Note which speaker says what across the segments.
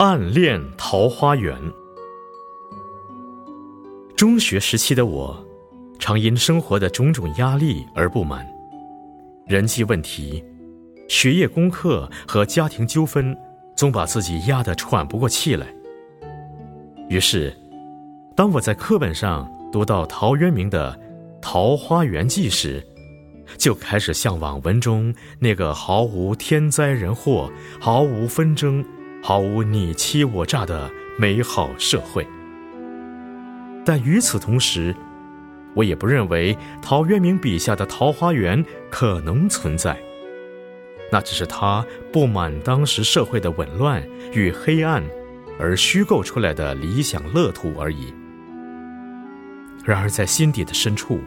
Speaker 1: 暗恋桃花源。中学时期的我，常因生活的种种压力而不满，人际问题、学业功课和家庭纠纷，总把自己压得喘不过气来。于是，当我在课本上读到陶渊明的《桃花源记》时，就开始向往文中那个毫无天灾人祸、毫无纷争、毫无你欺我诈的美好社会。但与此同时，我也不认为陶渊明笔下的桃花源可能存在。那只是他不满当时社会的紊乱与黑暗，而虚构出来的理想乐土而已。然而，在心底的深处，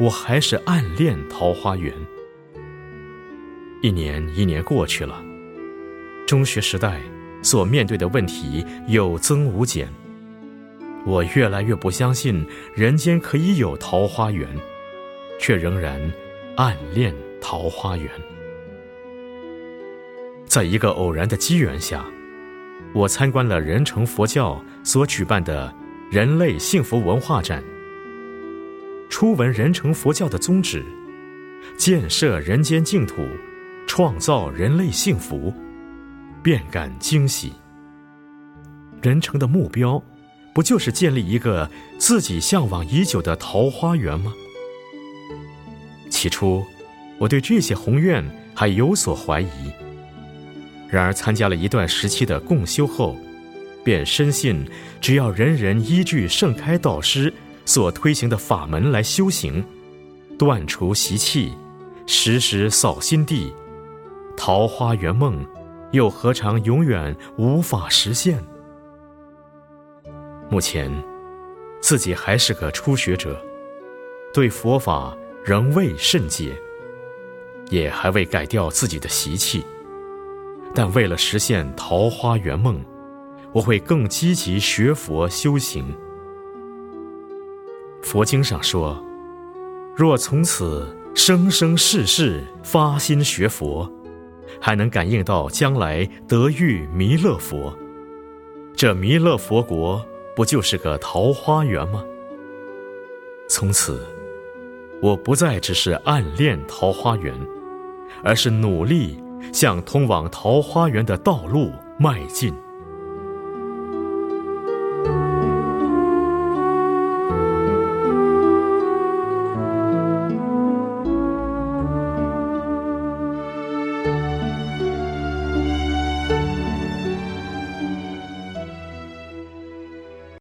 Speaker 1: 我还是暗恋桃花源。一年一年过去了，中学时代所面对的问题有增无减。我越来越不相信人间可以有桃花源，却仍然暗恋桃花源。在一个偶然的机缘下，我参观了仁成佛教所举办的人类幸福文化展。初闻人成佛教的宗旨，建设人间净土，创造人类幸福，便感惊喜。人成的目标，不就是建立一个自己向往已久的桃花源吗？起初，我对这些宏愿还有所怀疑。然而，参加了一段时期的共修后，便深信，只要人人依据盛开导师。所推行的法门来修行，断除习气，时时扫心地，桃花源梦又何尝永远无法实现？目前，自己还是个初学者，对佛法仍未甚解，也还未改掉自己的习气。但为了实现桃花源梦，我会更积极学佛修行。佛经上说：“若从此生生世世发心学佛，还能感应到将来得遇弥勒佛，这弥勒佛国不就是个桃花源吗？”从此，我不再只是暗恋桃花源，而是努力向通往桃花源的道路迈进。